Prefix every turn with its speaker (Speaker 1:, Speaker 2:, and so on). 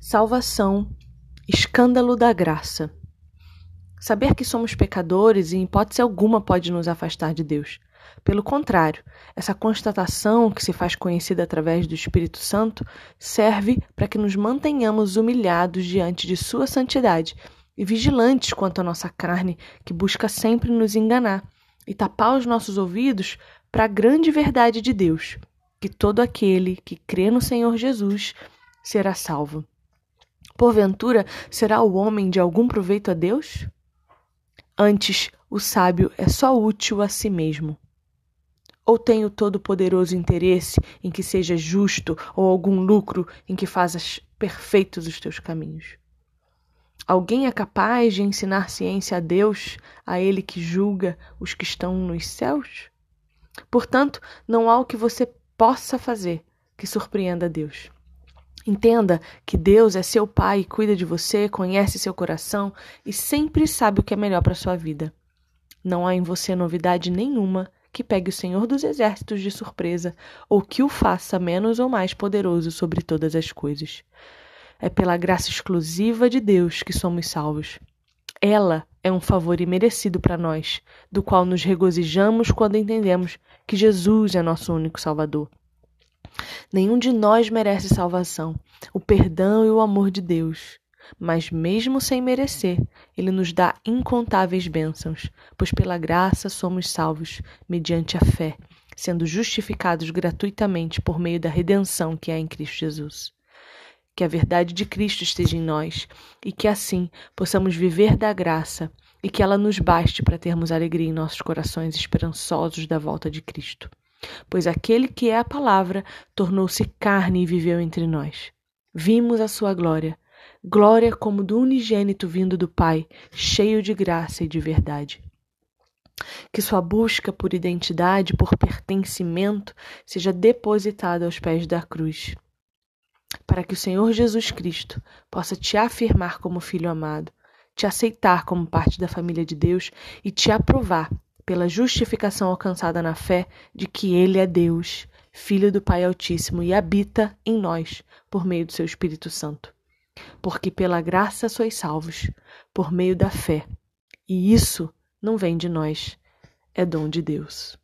Speaker 1: Salvação, escândalo da graça. Saber que somos pecadores em hipótese alguma pode nos afastar de Deus. Pelo contrário, essa constatação, que se faz conhecida através do Espírito Santo, serve para que nos mantenhamos humilhados diante de Sua santidade e vigilantes quanto à nossa carne, que busca sempre nos enganar, e tapar os nossos ouvidos para a grande verdade de Deus, que todo aquele que crê no Senhor Jesus será salvo. Porventura, será o homem de algum proveito a Deus? Antes, o sábio é só útil a si mesmo. Ou tem o todo-poderoso interesse em que seja justo, ou algum lucro em que fazas perfeitos os teus caminhos? Alguém é capaz de ensinar ciência a Deus, a Ele que julga os que estão nos céus? Portanto, não há o que você possa fazer que surpreenda a Deus. Entenda que Deus é seu pai, cuida de você, conhece seu coração e sempre sabe o que é melhor para sua vida. Não há em você novidade nenhuma que pegue o Senhor dos Exércitos de surpresa ou que o faça menos ou mais poderoso sobre todas as coisas. É pela graça exclusiva de Deus que somos salvos. Ela é um favor imerecido para nós, do qual nos regozijamos quando entendemos que Jesus é nosso único Salvador. Nenhum de nós merece salvação, o perdão e o amor de Deus. Mas, mesmo sem merecer, Ele nos dá incontáveis bênçãos, pois pela graça somos salvos, mediante a fé, sendo justificados gratuitamente por meio da redenção que há em Cristo Jesus. Que a verdade de Cristo esteja em nós e que assim possamos viver da graça e que ela nos baste para termos alegria em nossos corações esperançosos da volta de Cristo pois aquele que é a palavra tornou-se carne e viveu entre nós. Vimos a sua glória, glória como do unigênito vindo do Pai, cheio de graça e de verdade. Que sua busca por identidade, por pertencimento, seja depositada aos pés da cruz, para que o Senhor Jesus Cristo possa te afirmar como filho amado, te aceitar como parte da família de Deus e te aprovar pela justificação alcançada na fé de que Ele é Deus, Filho do Pai Altíssimo, e habita em nós por meio do seu Espírito Santo. Porque pela graça sois salvos, por meio da fé. E isso não vem de nós, é dom de Deus.